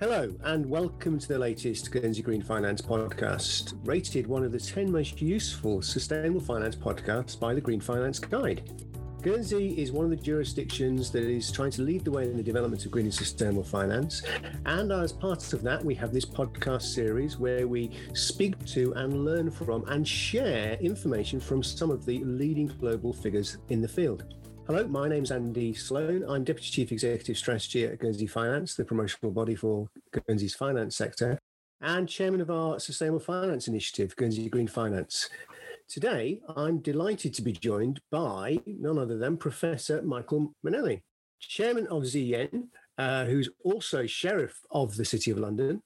Hello, and welcome to the latest Guernsey Green Finance podcast, rated one of the 10 most useful sustainable finance podcasts by the Green Finance Guide. Guernsey is one of the jurisdictions that is trying to lead the way in the development of green and sustainable finance. And as part of that, we have this podcast series where we speak to and learn from and share information from some of the leading global figures in the field. Hello, my name's Andy Sloan. I'm Deputy Chief Executive Strategy at Guernsey Finance, the promotional body for Guernsey's finance sector, and Chairman of our Sustainable Finance Initiative, Guernsey Green Finance. Today, I'm delighted to be joined by none other than Professor Michael Mainelli, Chairman of Z/Yen, uh, who's also Sheriff of the City of London,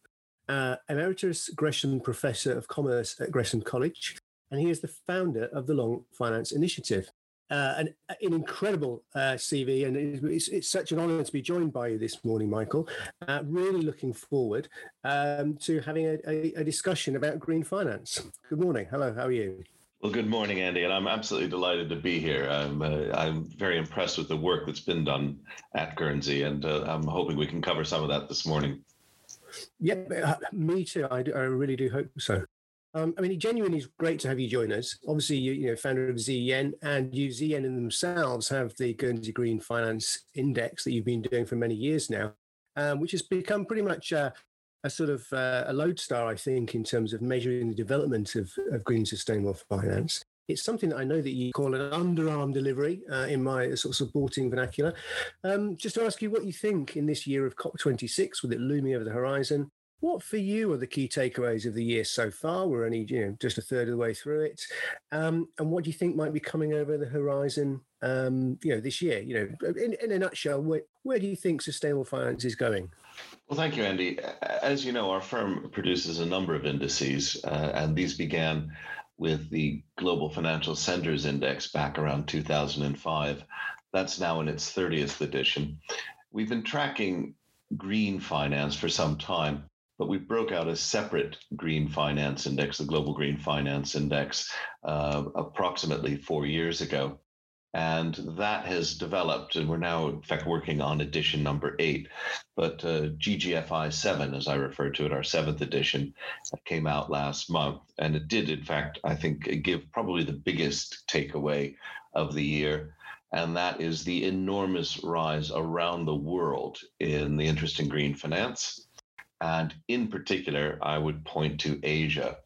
uh, Emeritus Gresham Professor of Commerce at Gresham College, and he is the founder of the Long Finance Initiative uh, an, an, incredible uh, CV, and it's, it's, such an honour to be joined by you this morning, Michael. Uh, really looking forward um, to having a, a, a, discussion about green finance. Good morning. Hello. How are you? Well, good morning, Andy, and I'm absolutely delighted to be here. I'm uh, I'm very impressed with the work that's been done at Guernsey, and uh, I'm hoping we can cover some of that this morning. Yep, uh, me too. I, do, I really do hope so. Um, I mean, it genuinely is great to have you join us. Obviously, you, you know, founder of Z/Yen, and you Z/Yen in themselves have the Guernsey Green Finance Index that you've been doing for many years now, um, which has become pretty much a sort of uh, a lodestar, I think, in terms of measuring the development of, of green sustainable finance. It's something that I know that you call an underarm delivery uh, in my sort of supporting vernacular. Um, just to ask you what you think in this year of COP26, with it looming over the horizon, what for you are the key takeaways of the year so far? We're only you know just a third of the way through it, um, and what do you think might be coming over the horizon? Um, you know, this year. You know, in, in a nutshell, where, where do you think sustainable finance is going? Well, thank you, Andy. As you know, our firm produces a number of indices, uh, and these began with the Global Financial Centers Index back around 2005. That's now in its 30th edition. We've been tracking green finance for some time but we broke out a separate green finance index, the Global Green Finance Index, uh, approximately four years ago. And that has developed, and we're now, in fact, working on edition number eight. But uh, GGFI 7, as I refer to it, our seventh edition, came out last month. And it did, in fact, I think, give probably the biggest takeaway of the year and that is the enormous rise around the world in the interest in green finance. And in particular, I would point to Asia.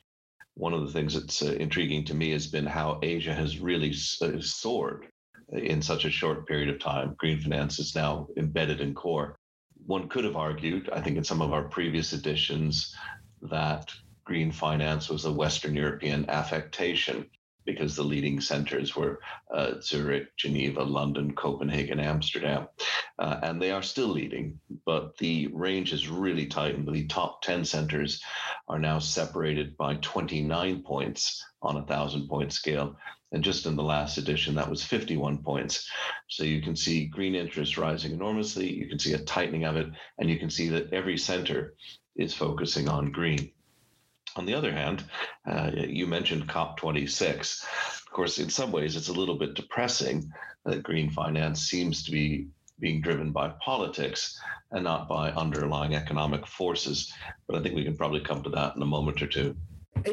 One of the things that's uh, intriguing to me has been how Asia has really uh, soared in such a short period of time. Green finance is now embedded in core. One could have argued, I think, in some of our previous editions, that green finance was a Western European affectation because the leading centers were uh, Zurich, Geneva, London, Copenhagen, Amsterdam. Uh, and they are still leading, but the range is really tightened. The top 10 centers are now separated by 29 points on a thousand point scale. And just in the last edition, that was 51 points. So you can see green interest rising enormously. You can see a tightening of it, and you can see that every center is focusing on green. On the other hand, uh, you mentioned COP26. Of course, in some ways, it's a little bit depressing that green finance seems to be being driven by politics and not by underlying economic forces. But I think we can probably come to that in a moment or two.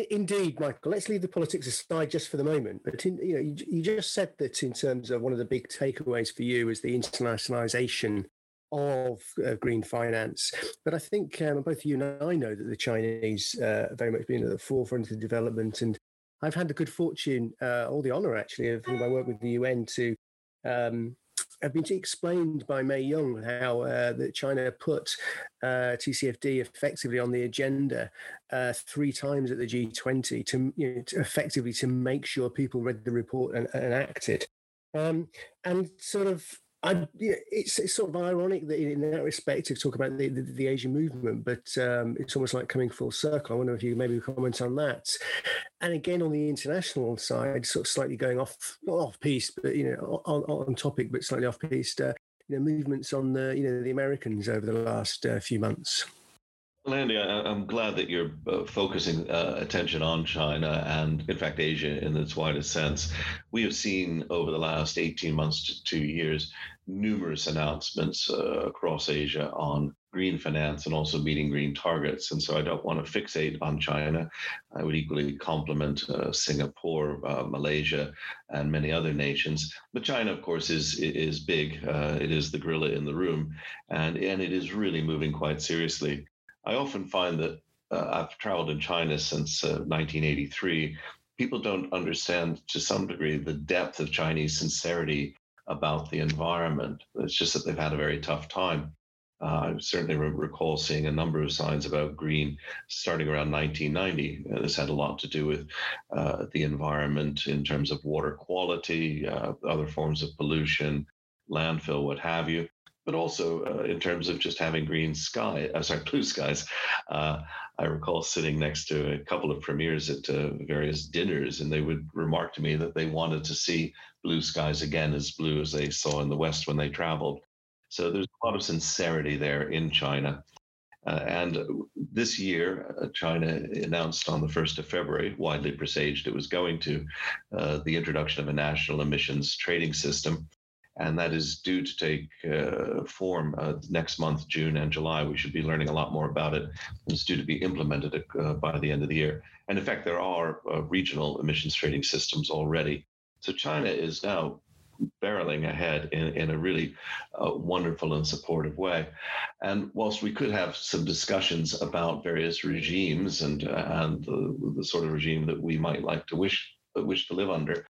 Indeed, Michael. Let's leave the politics aside just for the moment. But in, you know, you, you, just said that in terms of one of the big takeaways for you is the internationalization of uh, green finance. But I think um, both you and I know that the Chinese uh, very much been at the forefront of development. And I've had the good fortune, uh, all the honor actually, of my work with the UN to um, have been explained by Ma Jun how uh, that China put uh, TCFD effectively on the agenda uh, three times at the G20 to, you know, to effectively to make sure people read the report and, and acted. Um, and sort of I, it's, it's sort of ironic that in that respect to talk about the, the, the Asian movement, but um, it's almost like coming full circle. I wonder if you maybe comment on that. And again, on the international side, sort of slightly going off not off piece, but you know on, on topic, but slightly off piece. Uh, you know, movements on the you know the Americans over the last uh, few months. Well, Andy, I, am glad that you're uh, focusing uh, attention on China and, in fact, Asia in its widest sense. We have seen over the last 18 months to two years numerous announcements uh, across Asia on green finance and also meeting green targets. And so I don't want to fixate on China. I would equally compliment uh, Singapore, uh, Malaysia, and many other nations. But China, of course, is is big. Uh, it is the gorilla in the room, and and it is really moving quite seriously. I often find that uh, I've traveled in China since 1983. Uh, People don't understand to some degree the depth of Chinese sincerity about the environment. It's just that they've had a very tough time. Uh, I certainly re- recall seeing a number of signs about green starting around 1990. Uh, this had a lot to do with uh, the environment in terms of water quality, uh, other forms of pollution, landfill, what have you, but also uh, in terms of just having green sky, sorry, blue skies. I recall sitting next to a couple of premiers at various dinners, and they would remark to me that they wanted to see blue skies again as blue as they saw in the West when they traveled. So there's a lot of sincerity there in China. Uh, and this year, uh, China announced on the 1st of February, widely presaged it was going to, uh, the introduction of a national emissions trading system. And that is due to take uh, form uh, next month, June and July. We should be learning a lot more about it. It's due to be implemented uh, by the end of the year. And in fact, there are regional emissions trading systems already. So China is now barreling ahead in, in a really uh, wonderful and supportive way. And whilst we could have some discussions about various regimes and, and the, the sort of regime that we might like to wish, wish to live under,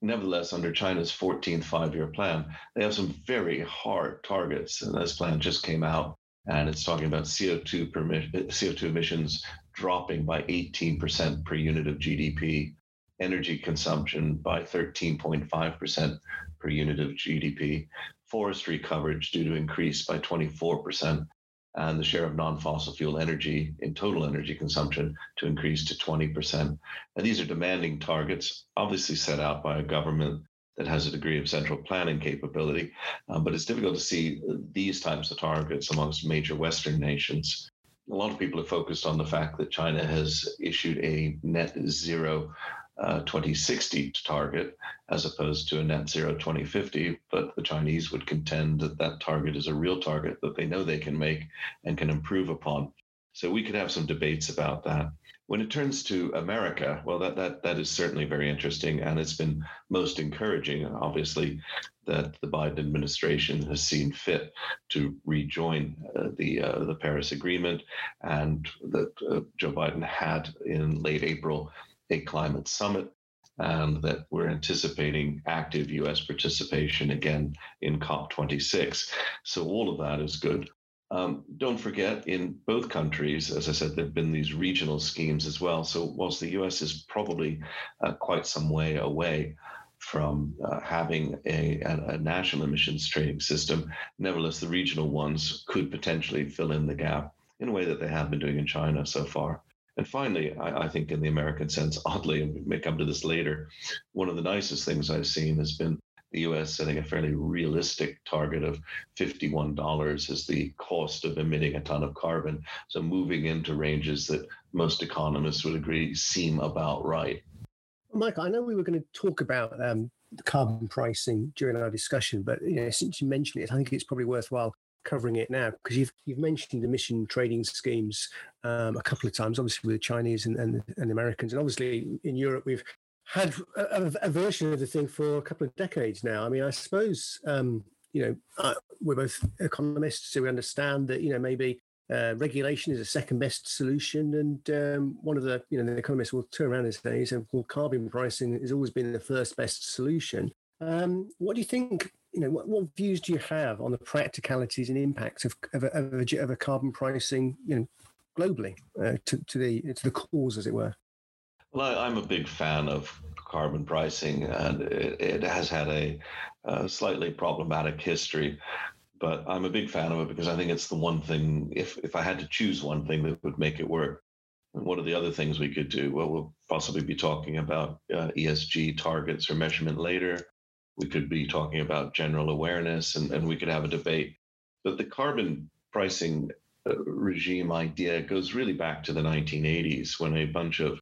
nevertheless, under China's 14th five year plan, they have some very hard targets. And this plan just came out and it's talking about CO2, permi- CO2 emissions dropping by 18% per unit of GDP energy consumption by 13.5% per unit of GDP, forestry coverage due to increase by 24%, and the share of non-fossil fuel energy in total energy consumption to increase to 20%. And these are demanding targets, obviously set out by a government that has a degree of central planning capability, um, but it's difficult to see these types of targets amongst major Western nations. A lot of people have focused on the fact that China has issued a net zero uh, 2060 target as opposed to a net zero 2050. But the Chinese would contend that that target is a real target that they know they can make and can improve upon. So we could have some debates about that. When it turns to America, well, that that that is certainly very interesting, and it's been most encouraging, obviously, that the Biden administration has seen fit to rejoin uh, the uh, the Paris Agreement, and that uh, Joe Biden had in late April a climate summit and that we're anticipating active US participation again in COP26. So all of that is good. Um, don't forget, in both countries, as I said, there have been these regional schemes as well. So whilst the US is probably uh, quite some way away from uh, having a, a, a, national emissions trading system, nevertheless, the regional ones could potentially fill in the gap in a way that they have been doing in China so far. And finally, I, I, think in the American sense, oddly, and we may come to this later, one of the nicest things I've seen has been the US setting a fairly realistic target of $51 as the cost of emitting a ton of carbon. So moving into ranges that most economists would agree seem about right. Michael, I know we were going to talk about um, carbon pricing during our discussion, but you know, since you mentioned it, I think it's probably worthwhile covering it now because you've you've mentioned emission trading schemes um, a couple of times, obviously with the Chinese and, and, and Americans, and obviously in Europe we've had a, a, version of the thing for a couple of decades now. I mean, I suppose um, you know uh, we're both economists, so we understand that you know maybe uh, regulation is a second best solution, and um, one of the you know the economists will turn around and say, "Well, carbon pricing has always been the first best solution." Um, what do you think you know, what, what, views do you have on the practicalities and impacts of of a, of a, of a carbon pricing, you know, globally uh, to, to the to the cause, as it were? Well, I'm a big fan of carbon pricing, and it, it has had a, a, slightly problematic history. But I'm a big fan of it because I think it's the one thing. If if I had to choose one thing that would make it work, and what are the other things we could do? Well, we'll possibly be talking about uh, ESG targets or measurement later. We could be talking about general awareness and, and we could have a debate. But the carbon pricing uh, regime idea goes really back to the 1980s when a bunch of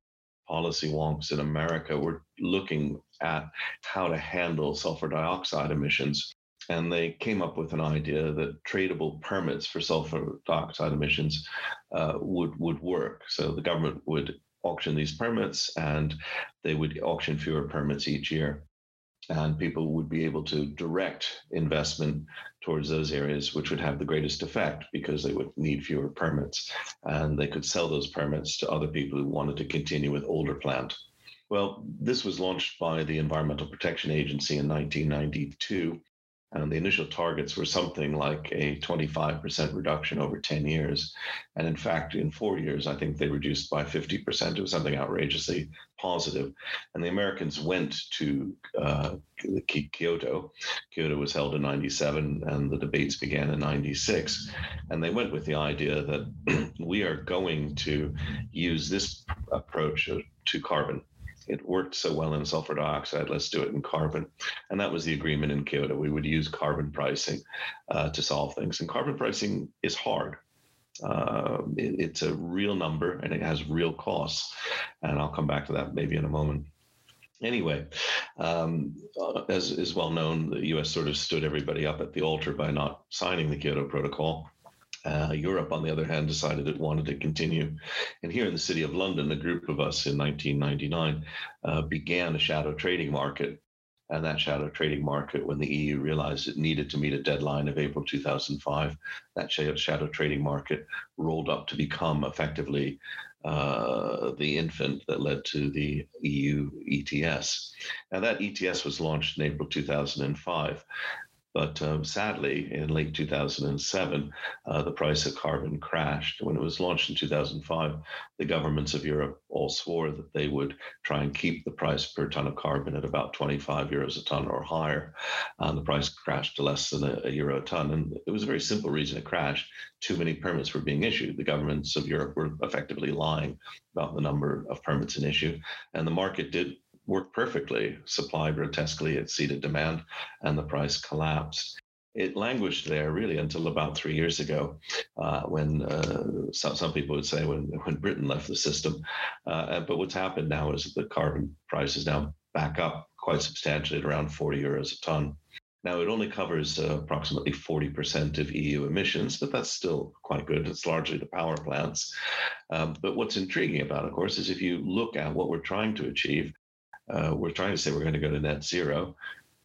policy wonks in America were looking at how to handle sulfur dioxide emissions. and they came up with an idea that tradable permits for sulfur dioxide emissions uh, would would work. So the government would auction these permits, and they would auction fewer permits each year, and people would be able to direct investment towards those areas which would have the greatest effect because they would need fewer permits, and they could sell those permits to other people who wanted to continue with older plant. Well, this was launched by the Environmental Protection Agency in 1992 and the initial targets were something like a 25% reduction over 10 years. And in fact, in four years, I think they reduced by 50%. It was something outrageously positive. And the Americans went to uh, Kyoto. Kyoto was held in 97, and the debates began in 96. And they went with the idea that we are going to use this approach to carbon it worked so well in sulfur dioxide, let's do it in carbon. And that was the agreement in Kyoto. We would use carbon pricing uh, to solve things. And carbon pricing is hard. Uh, it, it's a real number and it has real costs. And I'll come back to that maybe in a moment. Anyway, um, as is well known, the US sort of stood everybody up at the altar by not signing the Kyoto Protocol. Uh, Europe, on the other hand, decided it wanted to continue. And here in the city of London, a group of us in 1999 uh, began a shadow trading market. And that shadow trading market, when the EU realized it needed to meet a deadline of April 2005, that shadow trading market rolled up to become effectively uh, the infant that led to the EU ETS. Now, that ETS was launched in April 2005. But um, sadly, in late 2007, uh, the price of carbon crashed. When it was launched in 2005, the governments of Europe all swore that they would try and keep the price per ton of carbon at about 25 euros a ton or higher. And the price crashed to less than a, a euro a ton. And it was a very simple reason it crashed. Too many permits were being issued. The governments of Europe were effectively lying about the number of permits in issue. And the market did worked perfectly. Supply grotesquely exceeded demand, and the price collapsed. It languished there really until about three years ago, uh, when uh, some, some people would say when, when Britain left the system. Uh, but what's happened now is that the carbon price is now back up quite substantially at around 40 euros a ton. Now, it only covers uh, approximately 40% of EU emissions, but that's still quite good. It's largely the power plants. Um, but what's intriguing about of course, is if you look at what we're trying to achieve, uh, we're trying to say we're going to go to net zero.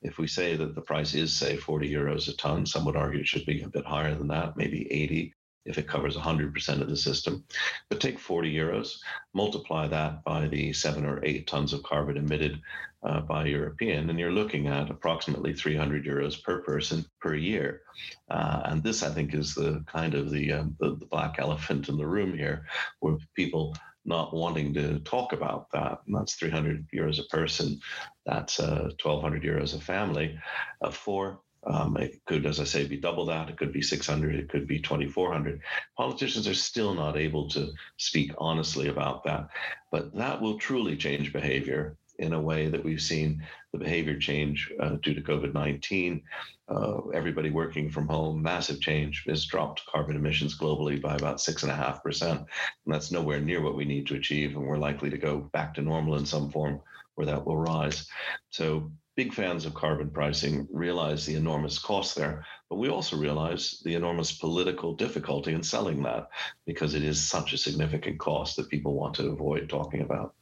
If we say that the price is, say, 40 euros a ton, some would argue it should be a bit higher than that, maybe 80 if it covers 100% of the system. But take 40 euros, multiply that by the seven or eight tons of carbon emitted uh, by European, and you're looking at approximately 300 euros per person per year. Uh, and this, I think, is the kind of the, um, the, the black elephant in the room here, where people not wanting to talk about that. And that's 300 euros a person. That's uh, 1,200 euros a family of four. Um, it could, as I say, be double that. It could be 600. It could be 2,400. Politicians are still not able to speak honestly about that. But that will truly change behavior in a way that we've seen the behavior change uh, due to COVID 19. Uh, everybody working from home, massive change has dropped carbon emissions globally by about 6.5%. And that's nowhere near what we need to achieve. And we're likely to go back to normal in some form where that will rise. So, big fans of carbon pricing realize the enormous cost there, but we also realize the enormous political difficulty in selling that because it is such a significant cost that people want to avoid talking about.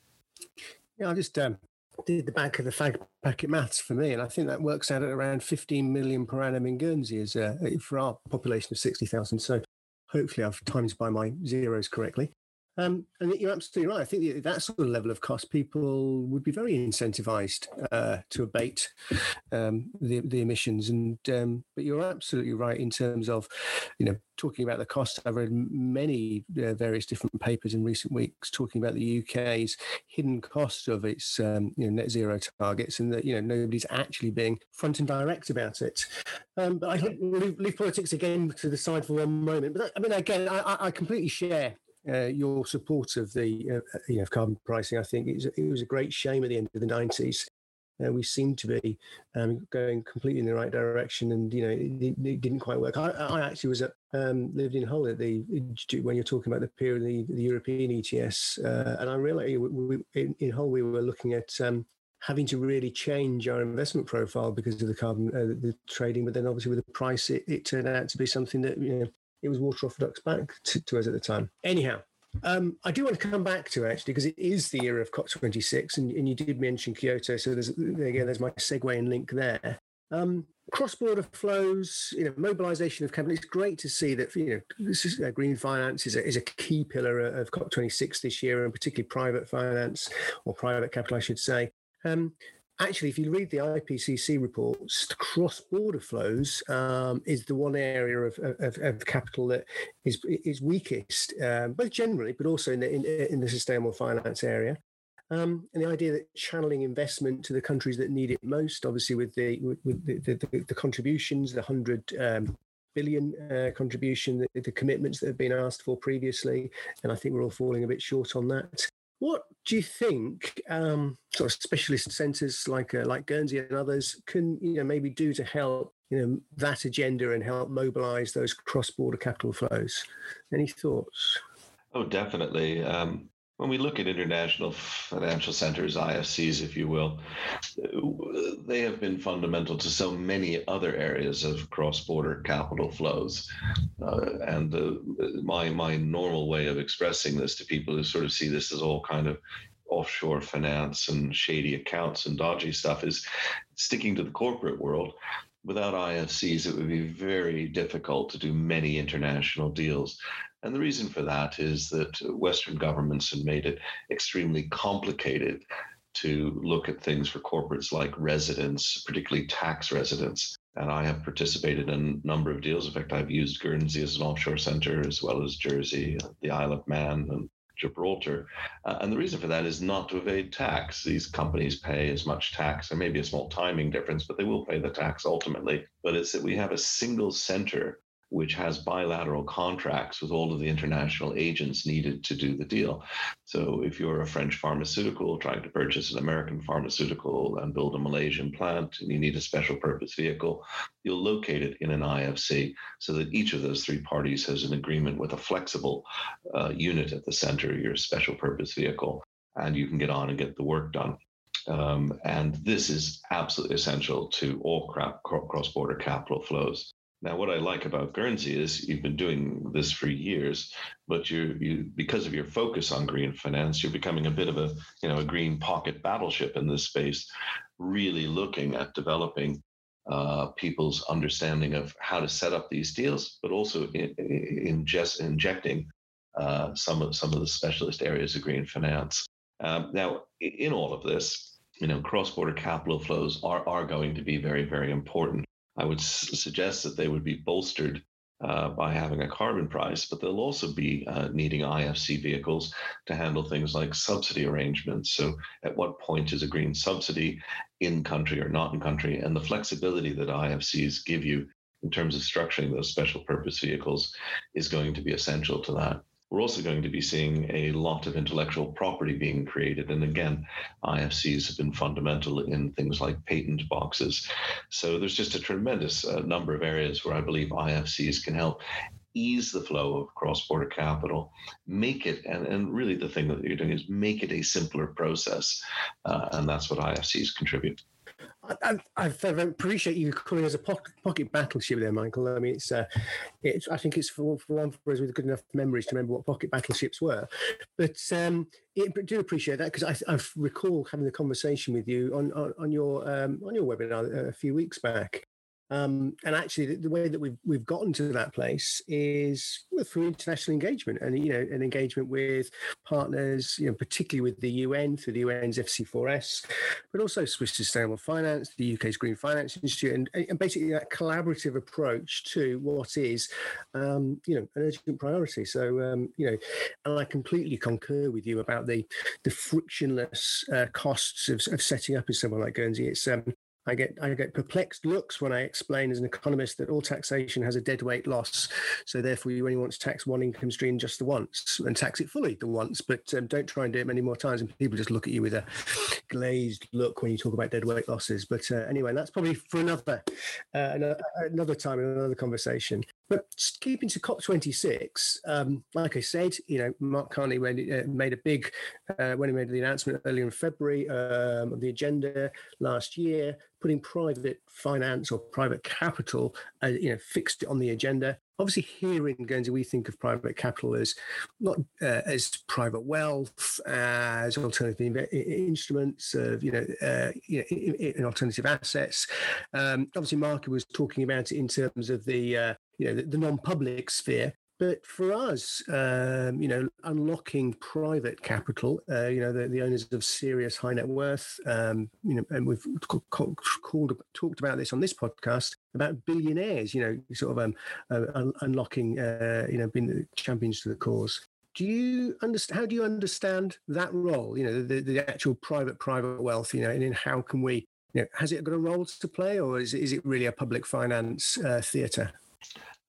Yeah, I just um, did the back of the fag packet maths for me, and I think that works out at around 15 million per annum in Guernsey uh, for our population of 60,000. So hopefully I've times by my zeros correctly. Um, and you're absolutely right. I think that sort of level of cost, people would be very incentivized uh, to abate um, the, the emissions. And um, but you're absolutely right in terms of, you know, talking about the cost. I've read many uh, various different papers in recent weeks talking about the UK's hidden cost of its um, you know, net zero targets, and that you know nobody's actually being front and direct about it. Um, but I think leave, leave, politics again to the side for one moment. But I mean, again, I, I completely share uh, your support of the uh, you know, carbon pricing. I think it was, a great shame at the end of the 90s. Uh, we seemed to be um, going completely in the right direction, and you know it, it didn't quite work. I, I actually was at um, lived in Hull at the when you're talking about the of the, the European ETS, uh, and I realized we, we, in, in Hull we were looking at um, having to really change our investment profile because of the carbon uh, the trading. But then obviously with the price, it, it turned out to be something that you know it was water off ducks back to, to us at the time. Anyhow, um, I do want to come back to it actually because it is the era of COP26, and, and you did mention Kyoto, so there's there again there's my segue and link there. Um, cross-border flows, you know, mobilization of capital. It's great to see that you know this is, uh, green finance is a, is a key pillar of COP26 this year, and particularly private finance or private capital, I should say. Um, actually, if you read the IPCC reports, cross-border flows um, is the one area of, of, of, capital that is is weakest, um, both generally, but also in the in, in the sustainable finance area. Um, and the idea that channeling investment to the countries that need it most, obviously with the with, the, the, the, contributions, the hundred um, billion uh, contribution, the, the, commitments that have been asked for previously, and I think we're all falling a bit short on that. What do you think um, sort of specialist centres like uh, like Guernsey and others can you know maybe do to help you know that agenda and help mobilise those cross border capital flows? Any thoughts? Oh, definitely. Um, when we look at international financial centers, IFCs, if you will, they have been fundamental to so many other areas of cross-border capital flows. Uh, and uh, my my normal way of expressing this to people who sort of see this as all kind of offshore finance and shady accounts and dodgy stuff is sticking to the corporate world without IFCs, it would be very difficult to do many international deals. And the reason for that is that Western governments have made it extremely complicated to look at things for corporates like residence, particularly tax residence. And I have participated in a number of deals. In fact, I've used Guernsey as an offshore center, as well as Jersey, the Isle of Man, and Gibraltar. Uh, and the reason for that is not to evade tax. These companies pay as much tax. There may be a small timing difference, but they will pay the tax ultimately. But it's that we have a single center which has bilateral contracts with all of the international agents needed to do the deal. So if you're a French pharmaceutical trying to purchase an American pharmaceutical and build a Malaysian plant and you need a special purpose vehicle, you'll locate it in an IFC so that each of those three parties has an agreement with a flexible uh, unit at the center, your special purpose vehicle, and you can get on and get the work done. Um, and this is absolutely essential to all cross border capital flows. Now, what I like about Guernsey is you've been doing this for years, but you you because of your focus on green finance, you're becoming a bit of a you know a green pocket battleship in this space, really looking at developing uh, people's understanding of how to set up these deals, but also in, in just injecting uh, some of some of the specialist areas of green finance. Um, now, in all of this, you know, cross-border capital flows are are going to be very very important. I would suggest that they would be bolstered uh, by having a carbon price, but they'll also be uh, needing IFC vehicles to handle things like subsidy arrangements. So, at what point is a green subsidy in country or not in country? And the flexibility that IFCs give you in terms of structuring those special purpose vehicles is going to be essential to that. We're also going to be seeing a lot of intellectual property being created. And again, IFCs have been fundamental in things like patent boxes. So there's just a tremendous uh, number of areas where I believe IFCs can help ease the flow of cross-border capital, make it, and, and really the thing that you're doing is make it a simpler process. Uh, and that's what IFCs contribute. I, I, appreciate you calling us a pocket, pocket, battleship there, Michael. I mean, it's, uh, it's I think it's for, for one for us with good enough memories to remember what pocket battleships were. But um, it, I do appreciate that because I, I, recall having a conversation with you on on, on your um, on your webinar a few weeks back, um, and actually, the, the, way that we've we've gotten to that place is through international engagement, and you know, an engagement with partners, you know, particularly with the UN through the UN's FC4S, but also Swiss Sustainable Finance, the UK's Green Finance Institute, and, and basically that collaborative approach to what is, um, you know, an urgent priority. So, um, you know, and I completely concur with you about the the frictionless uh, costs of, of setting up as someone like Guernsey. It's um, I get I get perplexed looks when I explain as an economist that all taxation has a deadweight loss. So therefore, you only want to tax one income stream just the once and tax it fully the once, but um, don't try and do it many more times. And people just look at you with a, glazed look when you talk about dead weight losses. But uh, anyway, that's probably for another uh, another time, another conversation. But keeping to COP26, um, like I said, you know, Mark Carney made, uh, made a big, uh, when he made the announcement earlier in February um, of the agenda last year, putting private finance or private capital, uh, you know, fixed on the agenda. Obviously, here in Guernsey, we think of private capital as not uh, as private wealth, as alternative instruments of, you know, uh, you know in, alternative assets. Um, obviously, Mark was talking about it in terms of the uh, you know the, the non-public sphere but for us, um, you know, unlocking private capital, uh, you know, the, the, owners of serious high net worth, um, you know, and we've called, called, talked about this on this podcast about billionaires, you know, sort of um, uh, unlocking, uh, you know, being champions to the cause. Do you understand? How do you understand that role? You know, the, the actual private private wealth. You know, and how can we? You know, has it got a role to play, or is is it really a public finance uh, theatre?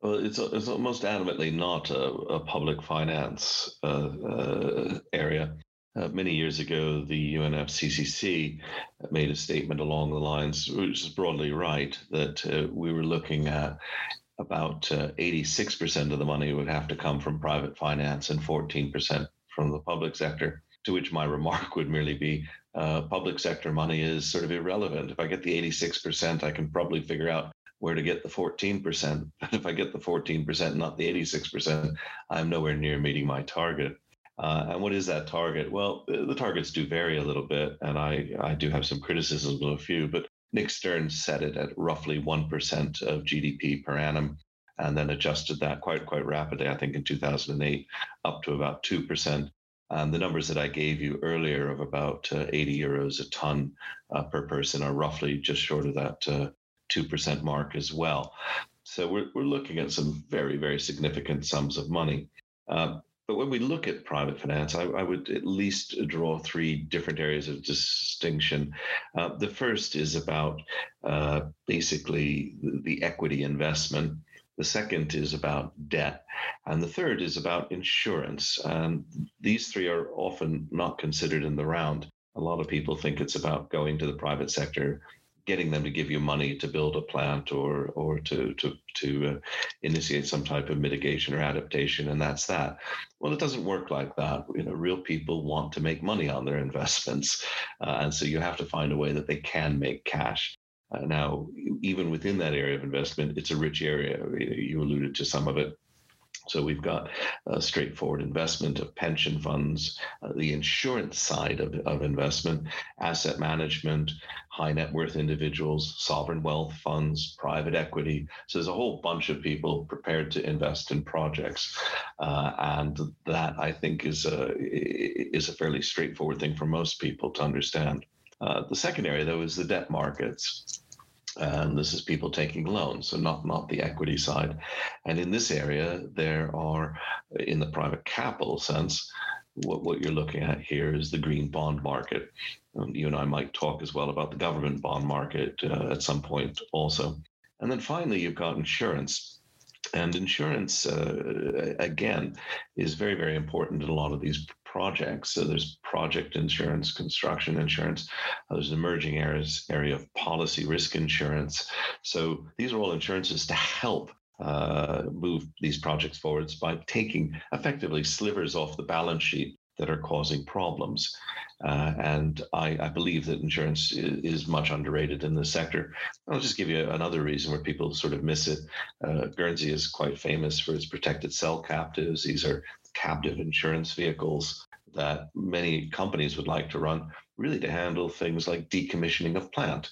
Well, it's, it's almost adamantly not a, a public finance uh, uh, area. Uh, many years ago, the UNFCCC made a statement along the lines, which is broadly right, that uh, we were looking at about 86% uh, of the money would have to come from private finance and 14% from the public sector. To which my remark would merely be uh, public sector money is sort of irrelevant. If I get the 86%, I can probably figure out where to get the 14%. But if I get the 14%, not the 86%, I'm nowhere near meeting my target. Uh, and what is that target? Well, the targets do vary a little bit, and I, I do have some criticisms of a few, but Nick Stern set it at roughly 1% of GDP per annum and then adjusted that quite quite rapidly, I think in 2008, up to about 2%. And the numbers that I gave you earlier of about uh, 80 euros a ton uh, per person are roughly just short of that uh, 2% mark as well. So we're, we're looking at some very, very significant sums of money. Uh, but when we look at private finance, I, I, would at least draw three different areas of distinction. Uh, the first is about uh, basically the equity investment. The second is about debt. And the third is about insurance. And these three are often not considered in the round. A lot of people think it's about going to the private sector, getting them to give you money to build a plant or or to to to uh, initiate some type of mitigation or adaptation and that's that. Well it doesn't work like that. You know real people want to make money on their investments uh, and so you have to find a way that they can make cash. Uh, now even within that area of investment it's a rich area. You alluded to some of it so we've got a straightforward investment of pension funds, uh, the insurance side of, of investment, asset management, high net worth individuals, sovereign wealth funds, private equity. So there's a whole bunch of people prepared to invest in projects, uh, and that I think is a is a fairly straightforward thing for most people to understand. Uh, the second area, though, is the debt markets and this is people taking loans, so not not the equity side. And in this area, there are, in the private capital sense, what, what you're looking at here is the green bond market. Um, you and I might talk as well about the government bond market uh, at some point also. And then finally, you've got insurance. And insurance, uh, again, is very, very important in a lot of these projects. So there's project insurance, construction insurance. Uh, there's an emerging areas area of policy risk insurance. So these are all insurances to help uh, move these projects forwards by taking effectively slivers off the balance sheet that are causing problems. Uh, and I, I, believe that insurance is, much underrated in this sector. I'll just give you another reason where people sort of miss it. Uh, Guernsey is quite famous for its protected cell captives. These are captive insurance vehicles that many companies would like to run, really to handle things like decommissioning of plant.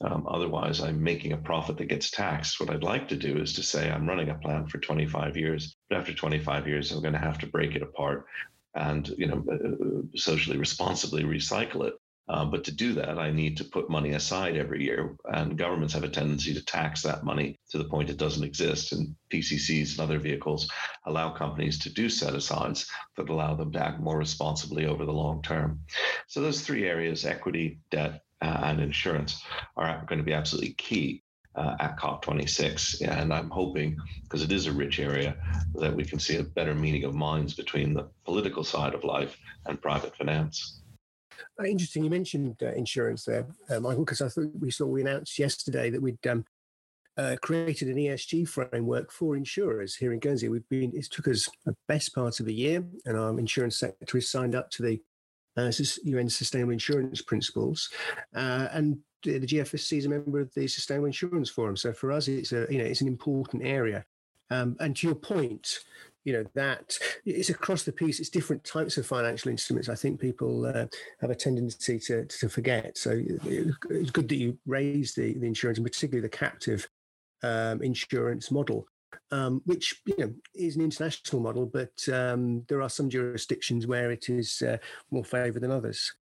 Um, otherwise, I'm making a profit that gets taxed. What I'd like to do is to say I'm running a plant for 25 years, but after 25 years, I'm going to have to break it apart and you know uh, socially responsibly recycle it um, but to do that, I need to put money aside every year. And governments have a tendency to tax that money to the point it doesn't exist. And PCCs and other vehicles allow companies to do set asides that allow them to act more responsibly over the long term. So, those three areas equity, debt, uh, and insurance are going to be absolutely key uh, at COP26. And I'm hoping, because it is a rich area, that we can see a better meeting of minds between the political side of life and private finance. Uh, interesting. You mentioned uh, insurance there, uh, Michael, because I thought we saw we announced yesterday that we'd um, uh, created an ESG framework for insurers here in Guernsey. We've been it took us a best part of a year, and our insurance sector is signed up to the uh, UN Sustainable Insurance Principles, uh, and the GFSC is a member of the Sustainable Insurance Forum. So for us, it's a you know it's an important area. Um, and to your point, you know that it's across the piece it's different types of financial instruments i think people uh, have a tendency to, to forget so it's good that you raise the, the insurance and particularly the captive um, insurance model um, which you know is an international model but um, there are some jurisdictions where it is uh, more favored than others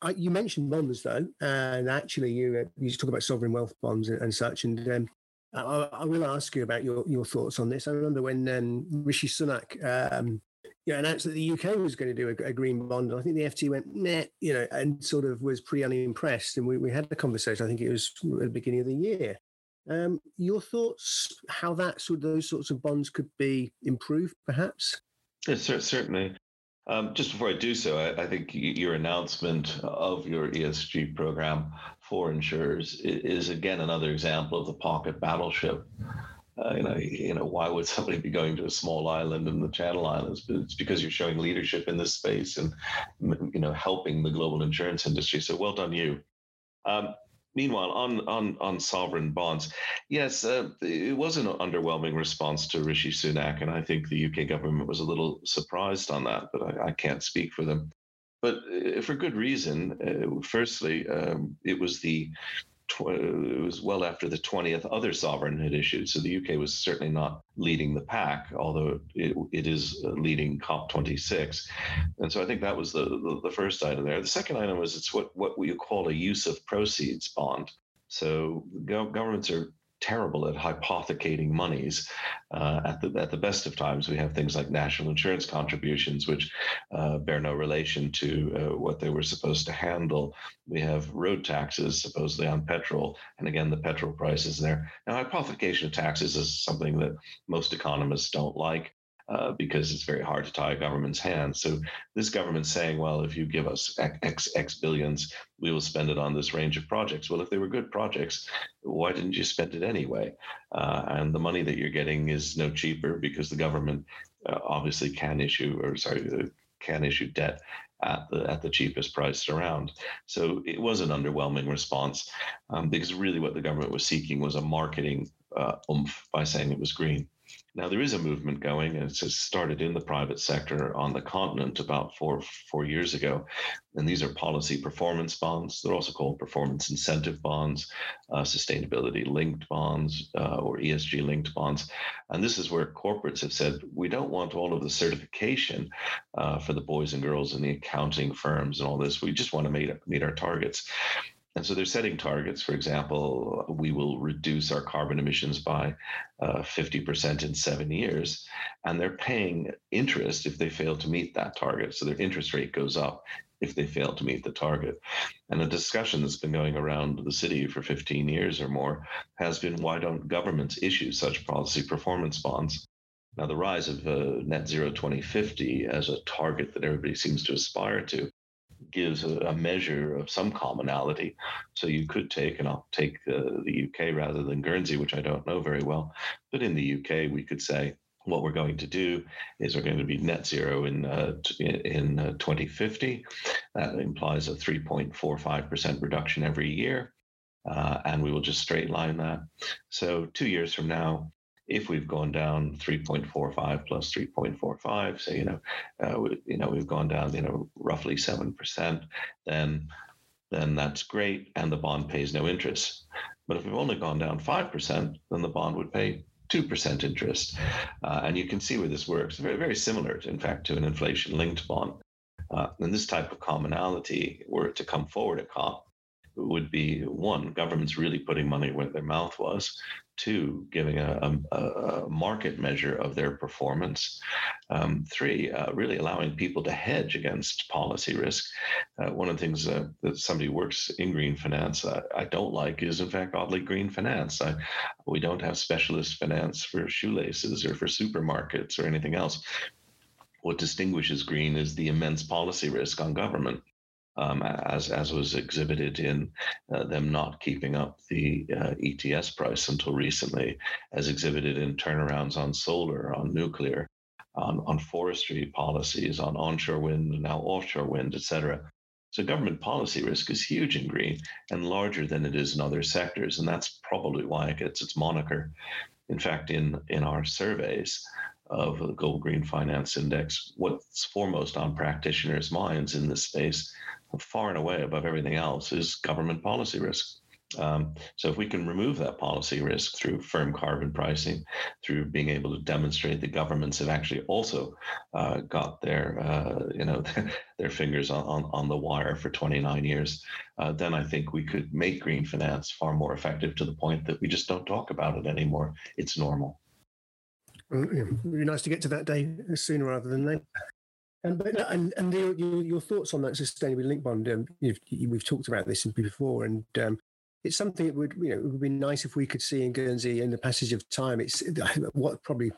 I, you mentioned bonds though and actually you uh, you talk about sovereign wealth bonds and, and such and um, I, I, will ask you about your, your thoughts on this. I remember when um, Rishi Sunak um, announced that the UK was going to do a, a, green bond. I think the FT went, nah, you know, and sort of was pretty unimpressed. And we, we had a conversation, I think it was at the beginning of the year. Um, your thoughts, how that sort those sorts of bonds could be improved, perhaps? Yes, certainly. Um, just before I do so, I, I, think your announcement of your ESG program for insurers is, again another example of the pocket battleship. Uh, you know, you know, why would somebody be going to a small island in the Channel Islands? But it's because you're showing leadership in this space and you know helping the global insurance industry. So well done, you. Um, Meanwhile, on on on sovereign bonds, yes, uh, it was an underwhelming response to Rishi Sunak, and I think the UK government was a little surprised on that. But I, I can't speak for them. But uh, for good reason. Uh, firstly, um, it was the tw- it was well after the 20th other sovereign had issued. So the UK was certainly not leading the pack, although it, it is uh, leading COP26. And so I think that was the, the, the first item there. The second item was it's what, what we call a use of proceeds bond. So go- governments are terrible at hypothecating monies. Uh, at the at the best of times, we have things like national insurance contributions, which uh, bear no relation to uh, what they were supposed to handle. We have road taxes, supposedly on petrol, and again, the petrol price is there. Now, hypothecation of taxes is something that most economists don't like. Uh, because it's very hard to tie a government's hands. So this government's saying, well, if you give us X, X billions, we will spend it on this range of projects. Well, if they were good projects, why didn't you spend it anyway? Uh, and the money that you're getting is no cheaper because the government uh, obviously can issue, or sorry, uh, can issue debt at the at the cheapest price around. So it was an underwhelming response um, because really what the government was seeking was a marketing uh, oomph by saying it was green. Now there is a movement going, and it's started in the private sector on the continent about four four years ago, and these are policy performance bonds. They're also called performance incentive bonds, uh, sustainability linked bonds, uh, or ESG linked bonds. And this is where corporates have said we don't want all of the certification uh, for the boys and girls in the accounting firms and all this. We just want to meet meet our targets. And so they're setting targets. For example, we will reduce our carbon emissions by uh, 50% in seven years. And they're paying interest if they fail to meet that target. So their interest rate goes up if they fail to meet the target. And a discussion that's been going around the city for 15 years or more has been why don't governments issue such policy performance bonds? Now, the rise of uh, net zero 2050 as a target that everybody seems to aspire to gives a, a, measure of some commonality. So you could take, and I'll take the UK rather than Guernsey, which I don't know very well, but in the UK, we could say, what we're going to do is we're going to be net zero in uh, in uh, 2050. That implies a 3.45% reduction every year, uh, and we will just straight line that. So two years from now, if we've gone down 3.45 plus 3.45, say, you know, uh, we, you know, we've gone down, you know, roughly 7%, then, then that's great. And the bond pays no interest. But if we've only gone down 5%, then the bond would pay 2% interest. Uh, and you can see where this works. Very, very similar, in fact, to an inflation linked bond. Uh, and this type of commonality, were it to come forward at COP, would be one, governments really putting money where their mouth was, two, giving a, a, a market measure of their performance, um, three, uh, really allowing people to hedge against policy risk. Uh, one of the things uh, that somebody works in green finance uh, I don't like is, in fact, oddly green finance. I, we don't have specialist finance for shoelaces or for supermarkets or anything else. What distinguishes green is the immense policy risk on government. Um, as as was exhibited in uh, them not keeping up the uh, ETS price until recently, as exhibited in turnarounds on solar, on nuclear, on, on forestry policies, on onshore wind, and now offshore wind, et cetera. So government policy risk is huge in green and larger than it is in other sectors, and that's probably why it gets its moniker. In fact, in in our surveys, of the Global Green Finance Index, what's foremost on practitioners' minds in this space, far and away above everything else, is government policy risk. Um, so if we can remove that policy risk through firm carbon pricing, through being able to demonstrate the governments have actually also uh, got their uh, you know their fingers on, on, on, the wire for 29 years, uh, then I think we could make green finance far more effective to the point that we just don't talk about it anymore. It's normal. It'd be nice to get to that day sooner rather than later. And but and and the, your, your thoughts on that sustainability link bond? Um, we've talked about this before, and um, it's something that would you know it would be nice if we could see in Guernsey in the passage of time. It's what probably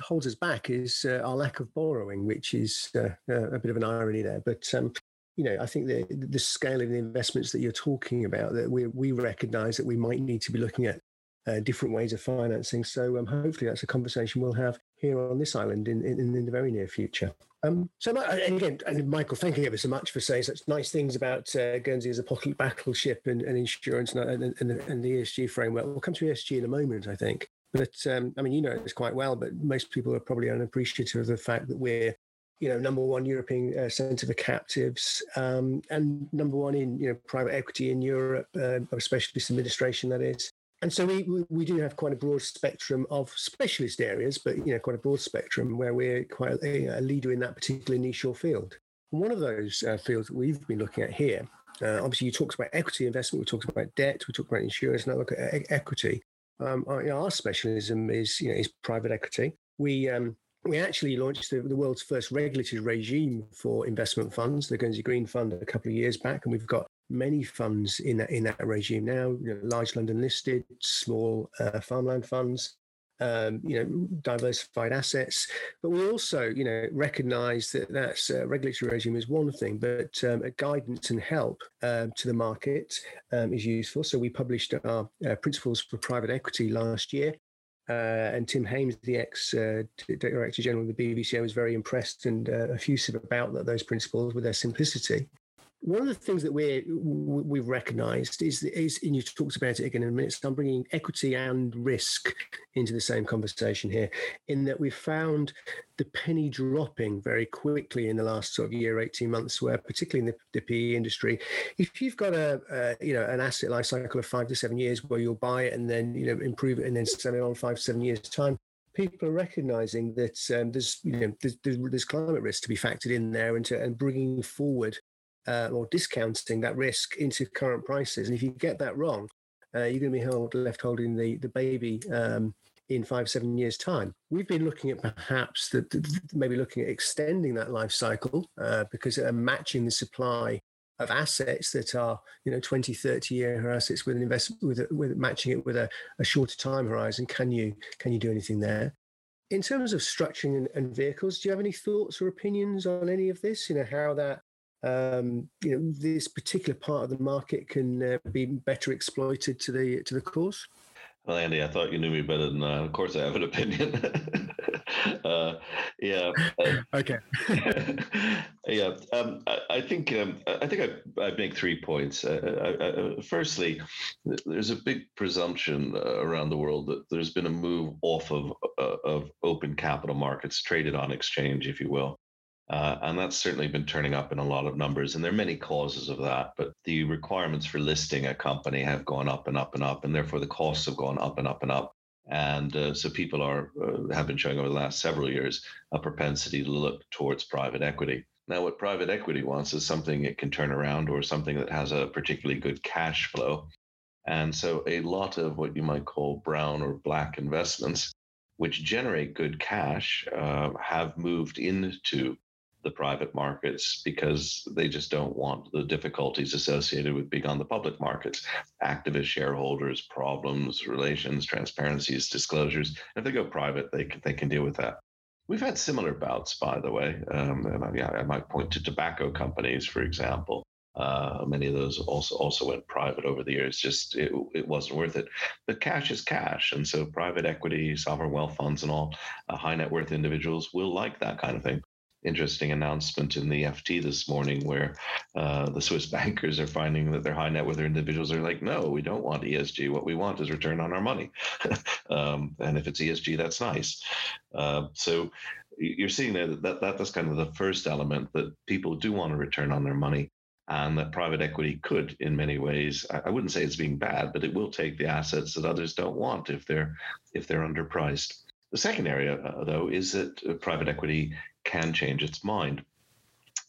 holds us back is uh, our lack of borrowing, which is uh, uh, a bit of an irony there. But um, you know, I think the the scale of the investments that you're talking about that we we recognise that we might need to be looking at uh, different ways of financing. So um, hopefully that's a conversation we'll have here on this island in, in, in the very near future. Um, so, and again, and Michael, thank you ever so much for saying such nice things about uh, Guernsey as a pocket battleship and, and insurance and, and, and, the ESG framework. We'll come to ESG in a moment, I think. But um, I mean, you know this quite well, but most people are probably unappreciative of the fact that we're, you know, number one European uh, centre for captives um, and number one in, you know, private equity in Europe, uh, specialist administration, that is and so we, we do have quite a broad spectrum of specialist areas, but you know quite a broad spectrum where we're quite a, a leader in that particular niche or field. One of those uh, fields that we've been looking at here, uh, obviously you talked about equity investment, we talked about debt, we talked about insurance, now look at e- equity. Um, our, you know, our, specialism is you know is private equity. We um, we actually launched the, the, world's first regulatory regime for investment funds, the Guernsey Green Fund, a couple of years back, and we've got many funds in that in that regime now. You know, large London listed, small uh, farmland funds, um, you know, diversified assets. But we also, you know, recognise that that's uh, regulatory regime is one thing, but um, guidance and help um, to the market um, is useful. So we published our uh, principles for private equity last year. Uh, and Tim Hames, the ex uh, Director General of the BVCA, was very impressed and uh, effusive about that, those principles with their simplicity one of the things that we we've recognised is is and you talked about it again in a minute. So I'm bringing equity and risk into the same conversation here, in that we've found the penny dropping very quickly in the last sort of year, eighteen months, where particularly in the, the PE industry, if you've got a, a, you know an asset life cycle of five to seven years where you'll buy it and then you know improve it and then sell it on five seven years time, people are recognizing that um, there's you know there's, there's, climate risk to be factored in there and to, and bringing forward uh, or discounting that risk into current prices. And if you get that wrong, uh, you're going to be held, left holding the, the baby um, in five, seven years' time. We've been looking at perhaps the, the, maybe looking at extending that life cycle uh, because uh, matching the supply of assets that are, you know, 20, 30 year assets with an investment, with, with matching it with a, a shorter time horizon. Can you, can you do anything there? In terms of structuring and, and, vehicles, do you have any thoughts or opinions on any of this? You know, how that um, you know this particular part of the market can uh, be better exploited to the to the cause? Well, Andy, I thought you knew me better than that. Of course, I have an opinion. uh, yeah. Uh, okay. yeah. Um, I, I, think um, I think I, I make three points. Uh, I, uh, firstly, there's a big presumption uh, around the world that there's been a move off of uh, of open capital markets, traded on exchange, if you will. Uh, and that's certainly been turning up in a lot of numbers. And there are many causes of that, but the requirements for listing a company have gone up and up and up, and therefore the costs have gone up and up and up. And uh, so people are uh, have been showing over the last several years a propensity to look towards private equity. Now, what private equity wants is something it can turn around or something that has a particularly good cash flow. And so a lot of what you might call brown or black investments, which generate good cash, uh, have moved into the private markets because they just don't want the difficulties associated with being on the public markets activist shareholders problems relations transparencies disclosures if they go private they can, they can deal with that we've had similar bouts by the way um, I, yeah, I might point to tobacco companies for example Uh, many of those also also went private over the years. Just it, it wasn't worth it. But cash is cash, and so private equity, sovereign wealth funds, and all uh, high net worth individuals will like that kind of thing. Interesting announcement in the FT this morning where uh, the Swiss bankers are finding that their high net worth individuals are like, no, we don't want ESG. What we want is return on our money. um, and if it's ESG, that's nice. Uh, so you're seeing that, that that that's kind of the first element that people do want to return on their money and that private equity could in many ways i wouldn't say it's being bad but it will take the assets that others don't want if they're if they're underpriced the second area uh, though is that uh, private equity can change its mind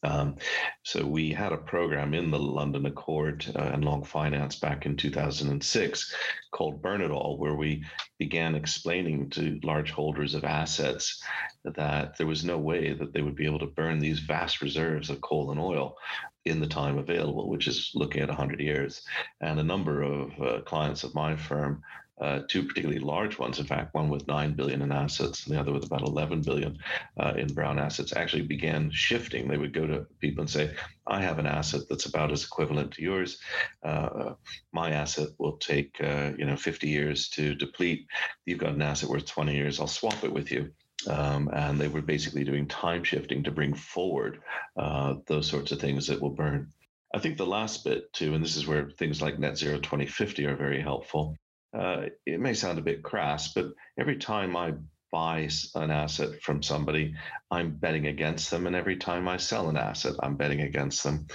um, so we had a program in the London Accord uh, and Long Finance back in 2006 called Burn It All, where we began explaining to large holders of assets that there was no way that they would be able to burn these vast reserves of coal and oil in the time available, which is looking at 100 years. And a number of uh, clients of my firm uh, two particularly large ones, in fact, one with 9 billion in assets and the other with about 11 billion uh, in brown assets, actually began shifting. They would go to people and say, I have an asset that's about as equivalent to yours. Uh, my asset will take, uh, you know, 50 years to deplete. You've got an asset worth 20 years. I'll swap it with you. Um, and they were basically doing time shifting to bring forward uh, those sorts of things that will burn. I think the last bit too, and this is where things like Net Zero 2050 are very helpful, uh, it may sound a bit crass, but every time I buy an asset from somebody, I'm betting against them. And every time I sell an asset, I'm betting against them.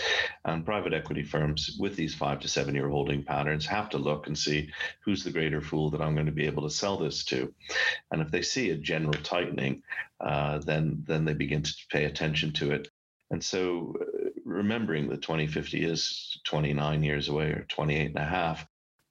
And private equity firms with these five to seven year holding patterns have to look and see who's the greater fool that I'm going to be able to sell this to. And if they see a general tightening, uh, then, then they begin to pay attention to it. And so uh, remembering that 2050 is 29 years away or 28 and a half,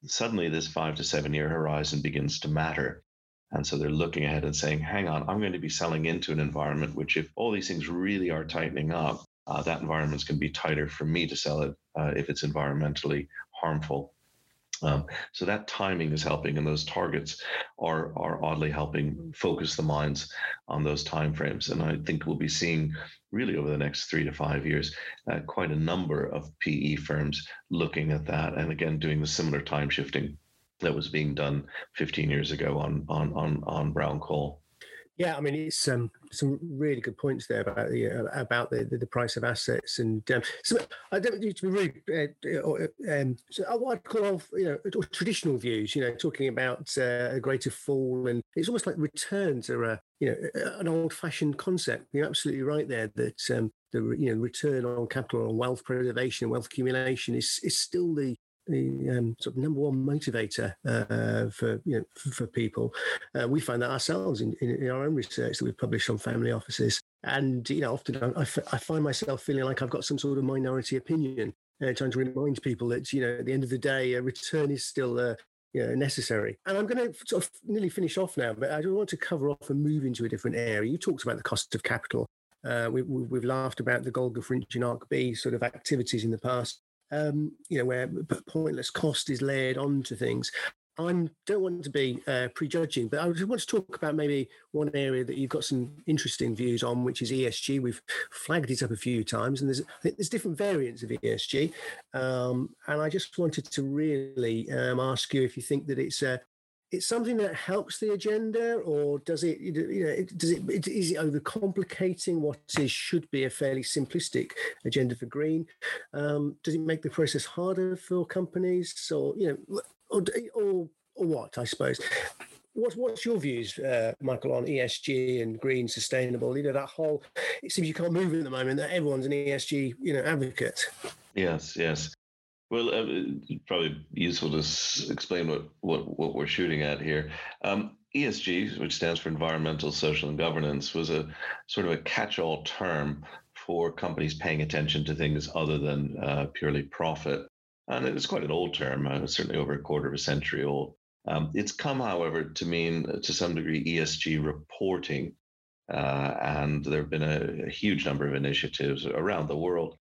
suddenly this five to seven year horizon begins to matter. And so they're looking ahead and saying, hang on, I'm going to be selling into an environment which, if all these things really are tightening up, uh, that environment's going to be tighter for me to sell it uh, if it's environmentally harmful. Um, so that timing is helping, and those targets are are oddly helping focus the minds on those timeframes. And I think we'll be seeing really over the next three to five years uh, quite a number of PE firms looking at that, and again doing the similar time shifting that was being done 15 years ago on on on on brown coal. Yeah, I mean, it's um, some really good points there about the uh, about the, the, the, price of assets, and um, so I don't need to be really uh, um, so I'd call off you know traditional views. You know, talking about uh, a greater fall, and it's almost like returns are a you know an old-fashioned concept. You're absolutely right there that um, the you know return on capital on wealth preservation, wealth accumulation is is still the the um, sort of number one motivator uh, for you know for people. Uh, we find that ourselves in, in, in, our own research that we've published on family offices, and you know often I, I find myself feeling like I've got some sort of minority opinion, uh, trying to remind people that you know at the end of the day, a return is still. Uh, you know, necessary. And I'm going to sort of nearly finish off now, but I do want to cover off and move into a different area. You talked about the cost of capital. Uh, we, have laughed about the Golgafrincham Ark B sort of activities in the past um, you know, where pointless cost is layered onto things. I don't want to be uh, prejudging, but I want to talk about maybe one area that you've got some interesting views on, which is ESG. We've flagged it up a few times, and there's there's different variants of ESG. Um, and I just wanted to really um, ask you if you think that it's a it's something that helps the agenda, or does it, you know, does it, is it overcomplicating what is should be a fairly simplistic agenda for green? Um, does it make the process harder for companies, or you know, or, or, or what? I suppose. What's what's your views, uh, Michael, on ESG and green, sustainable? You know, that whole. It seems you can't move at the moment. That everyone's an ESG, you know, advocate. Yes, yes. Well, uh, probably useful to s- explain what, what, what we're shooting at here. Um, ESG, which stands for Environmental, Social, and Governance, was a sort of a catch-all term for companies paying attention to things other than uh, purely profit. And it's quite an old term, uh, certainly over a quarter of a century old. Um, it's come, however, to mean uh, to some degree ESG reporting. Uh, and there have been a, a, huge number of initiatives around the world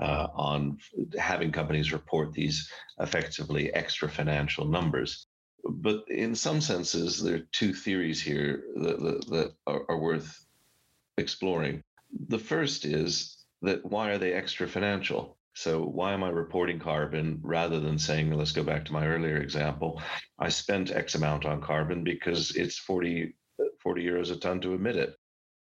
uh, on having companies report these effectively extra financial numbers. But in some senses, there are two theories here that, that, that are, are worth exploring. The first is that why are they extra financial? So why am I reporting carbon rather than saying, let's go back to my earlier example, I spent X amount on carbon because it's 40, 40 euros a ton to emit it.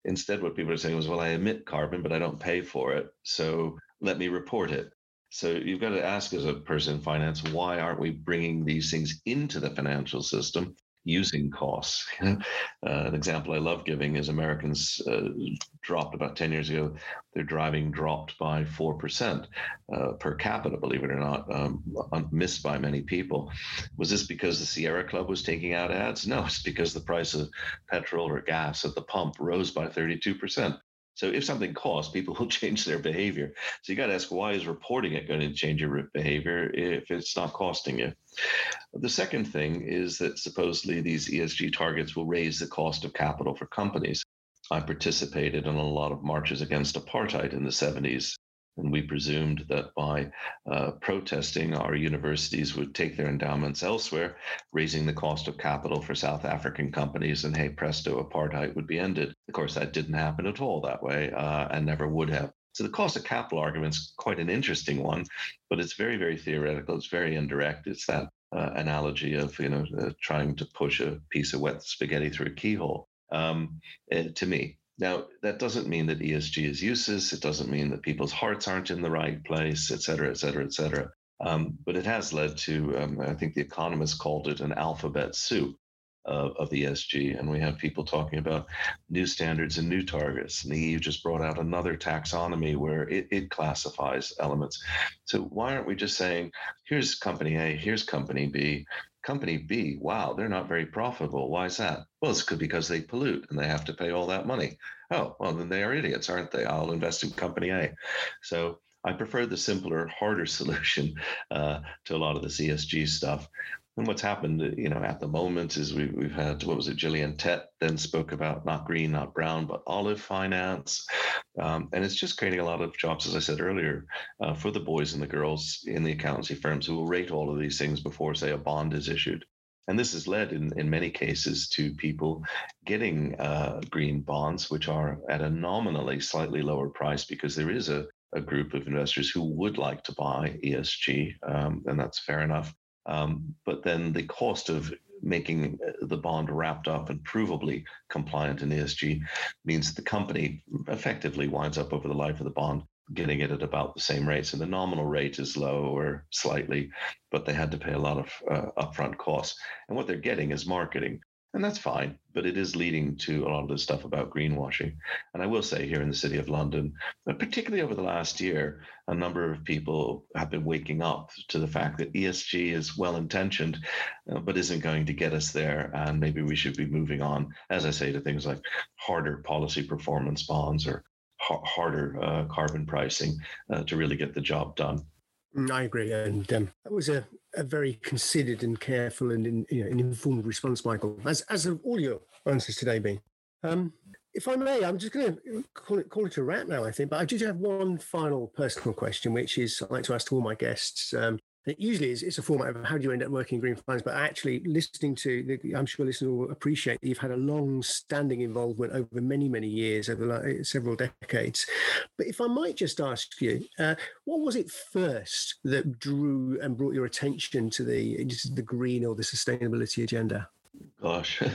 Instead, what people are saying was, well, I emit carbon, but I don't pay for it. So let me report it. So you've got to ask as a person in finance, why aren't we bringing these things into the financial system using costs. uh, an example I love giving is Americans uh, dropped about 10 years ago, their driving dropped by 4% uh, per capita, believe it or not, um, missed by many people. Was this because the Sierra Club was taking out ads? No, it's because the price of petrol or gas at the pump rose by 32%. So if something costs, people will change their behavior. So you got to ask, why is reporting it going to change your behavior if it's not costing you? The second thing is that supposedly these ESG targets will raise the cost of capital for companies. I participated in a lot of marches against apartheid in the 70s and we presumed that by uh, protesting, our universities would take their endowments elsewhere, raising the cost of capital for South African companies. And hey, presto, apartheid would be ended. Of course, that didn't happen at all that way uh, and never would have. So the cost of capital argument is quite an interesting one, but it's very, very theoretical. It's very indirect. It's that uh, analogy of you know uh, trying to push a piece of wet spaghetti through a keyhole. Um, eh, to me, now, that doesn't mean that ESG is useless. It doesn't mean that people's hearts aren't in the right place, et cetera, et cetera, et cetera. Um, but it has led to, um, I think the economists called it an alphabet soup of, of ESG. And we have people talking about new standards and new targets. And the EU just brought out another taxonomy where it, it classifies elements. So why aren't we just saying, here's company A, here's company B, company B, wow, they're not very profitable. Why is that? Well, it's because they pollute and they have to pay all that money. Oh, well, then they are idiots, aren't they? I'll invest in company A. So I prefer the simpler, harder solution uh, to a lot of the ESG stuff. And what's happened, you know, at the moment is we, we've had, what was it, Gillian Tett then spoke about not green, not brown, but olive finance. Um, and it's just creating a lot of jobs, as I said earlier, uh, for the boys and the girls in the accountancy firms who will rate all of these things before, say, a bond is issued. And this has led, in, in many cases, to people getting uh, green bonds, which are at a nominally slightly lower price because there is a, a group of investors who would like to buy ESG, um, and that's fair enough. Um, but then the cost of making uh, the bond wrapped up and provably compliant in ESG means the company effectively winds up over the life of the bond getting it at about the same rate. So the nominal rate is low or slightly, but they had to pay a lot of uh, upfront costs. And what they're getting is marketing. And that's fine, but it is leading to a lot of this stuff about greenwashing. And I will say here in the city of London, particularly over the last year, a number of people have been waking up to the fact that ESG is well intentioned, uh, but isn't going to get us there. And maybe we should be moving on, as I say, to things like harder policy performance bonds or ha- harder uh, carbon pricing uh, to really get the job done. Mm, I agree, and um, that was a, a very considered and careful and in, you know, an informed response, Michael, as as have all your answers today been. Um, if I may, I'm just going to call it call it a wrap now. I think, but I do have one final personal question, which is I like to ask to all my guests. Um, it usually is it's a format of how do you end up working in green finance, but actually listening to, the, I'm sure listeners will appreciate you've had a long-standing involvement over many, many years, over like several decades. But if I might just ask you, uh, what was it first that drew and brought your attention to the the green or the sustainability agenda? Gosh.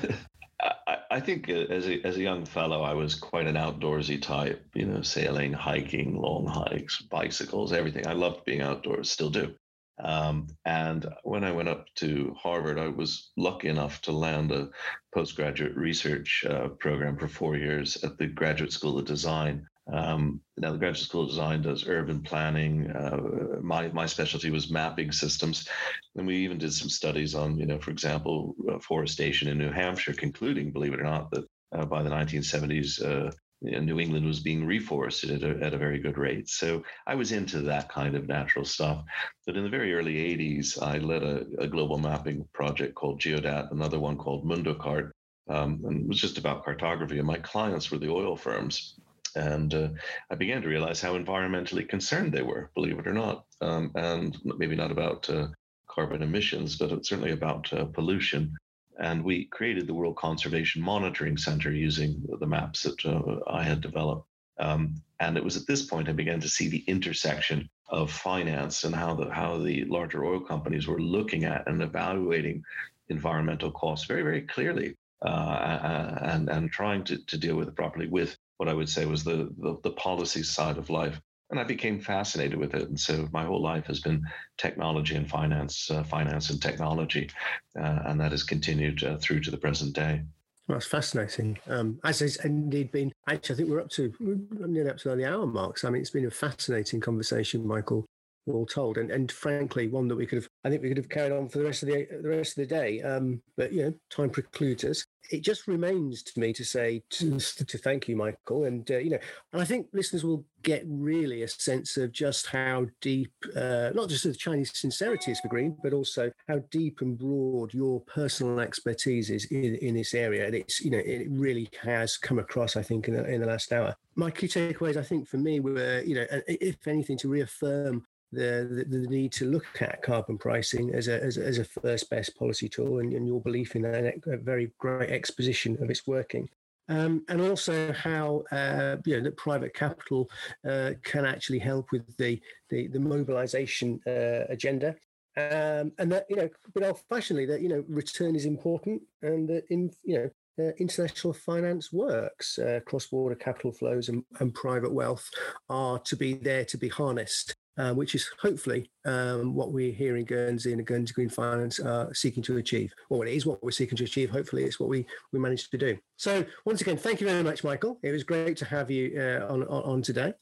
I, I think uh, as a, as a young fellow, I was quite an outdoorsy type, you know, sailing, hiking, long hikes, bicycles, everything. I loved being outdoors, still do. Um, and when I went up to Harvard, I was lucky enough to land a postgraduate research uh, program for four years at the Graduate School of Design. Um, now, the Graduate School of Design does urban planning. Uh, my my specialty was mapping systems, and we even did some studies on, you know, for example, uh, forestation in New Hampshire, concluding, believe it or not, that uh, by the 1970s, uh, New England was being reforested at a, at a very good rate. So I was into that kind of natural stuff. But in the very early 80s, I led a, a global mapping project called Geodat, another one called MundoCart, um, and it was just about cartography. And my clients were the oil firms. And uh, I began to realize how environmentally concerned they were, believe it or not. Um, and maybe not about uh, carbon emissions, but certainly about uh, pollution. And we created the World Conservation Monitoring Center using the maps that uh, I had developed. Um, And it was at this point I began to see the intersection of finance and how the how the larger oil companies were looking at and evaluating environmental costs very very clearly uh, and and trying to, to deal with it properly with what I would say was the, the the policy side of life and I became fascinated with it. And so my whole life has been technology and finance, uh, finance and technology, uh, and that has continued uh, through to the present day. That's fascinating. Um, as has indeed been. Actually, I think we're up to we're nearly up to the hour mark. So I mean, it's been a fascinating conversation, Michael all told, and and frankly, one that we could have, I think we could have carried on for the rest of the the rest of the day. Um, but you know, time precludes us. It just remains to me to say to, to thank you, Michael, and uh, you know, and I think listeners will get really a sense of just how deep, uh, not just the Chinese sincerity is for green, but also how deep and broad your personal expertise is in, in this area. And it's you know, it really has come across, I think, in the, in the last hour. My key takeaways, I think, for me were, you know, if anything, to reaffirm the, the, the, need to look at carbon pricing as a, as as a first best policy tool and, and your belief in that a very great exposition of its working. Um, and also how uh, you know that private capital uh, can actually help with the the, the mobilization uh, agenda, um, and that you know, but old-fashionedly that you know return is important, and that in you know. Uh, international finance works. Uh, cross-border capital flows and, and private wealth are to be there to be harnessed uh, which is hopefully um, what we're here in Guernsey and the Guernsey Green Finance are seeking to achieve. Well, it is what we're seeking to achieve. Hopefully, it's what we, we managed to do. So, once again, thank you very much, Michael. It was great to have you uh, on, on, on today.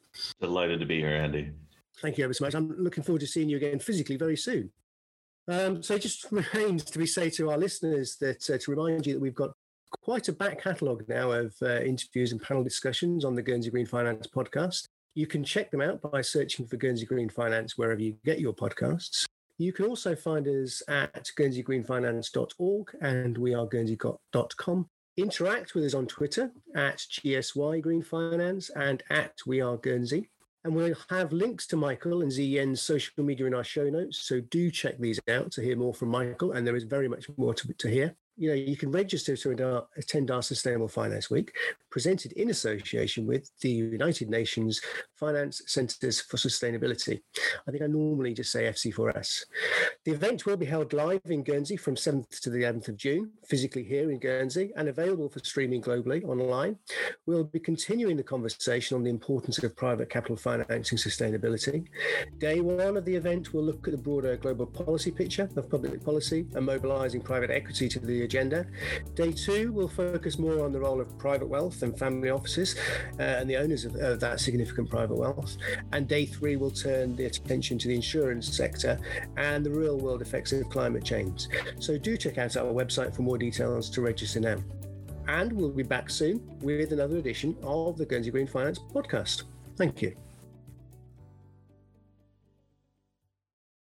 Delighted to be here, Andy. Thank you ever so much. I'm looking forward to seeing you again physically very soon. Um, so, it just remains to be say to our listeners that uh, to remind you that we've got quite a back catalogue now of uh, interviews and panel discussions on the Guernsey Green Finance podcast. You can check them out by searching for Guernsey Green Finance wherever you get your podcasts. You can also find us at guernseygreenfinance.org and we are guernsey.com. Interact with us on Twitter at GSY Green Finance and at We Are Guernsey. And we'll have links to Michael and Z/Yen's social media in our show notes. So do check these out to hear more from Michael. And there is very much more to, to hear you know, you can register to uh, attend our Sustainable Finance Week, presented in association with the United Nations Finance Centres for Sustainability. I think I normally just say FC4S. The event will be held live in Guernsey from 7th to the 11th of June, physically here in Guernsey, and available for streaming globally online. We'll be continuing the conversation on the importance of private capital financing sustainability. Day one of the event will look at the broader global policy picture of public policy and mobilising private equity to the agenda. Day two will focus more on the role of private wealth and family offices uh, and the owners of, of, that significant private wealth. And day three will turn the attention to the insurance sector and the real world effects of climate change. So do check out our website for more details to register now. And we'll be back soon with another edition of the Guernsey Green Finance podcast. Thank you.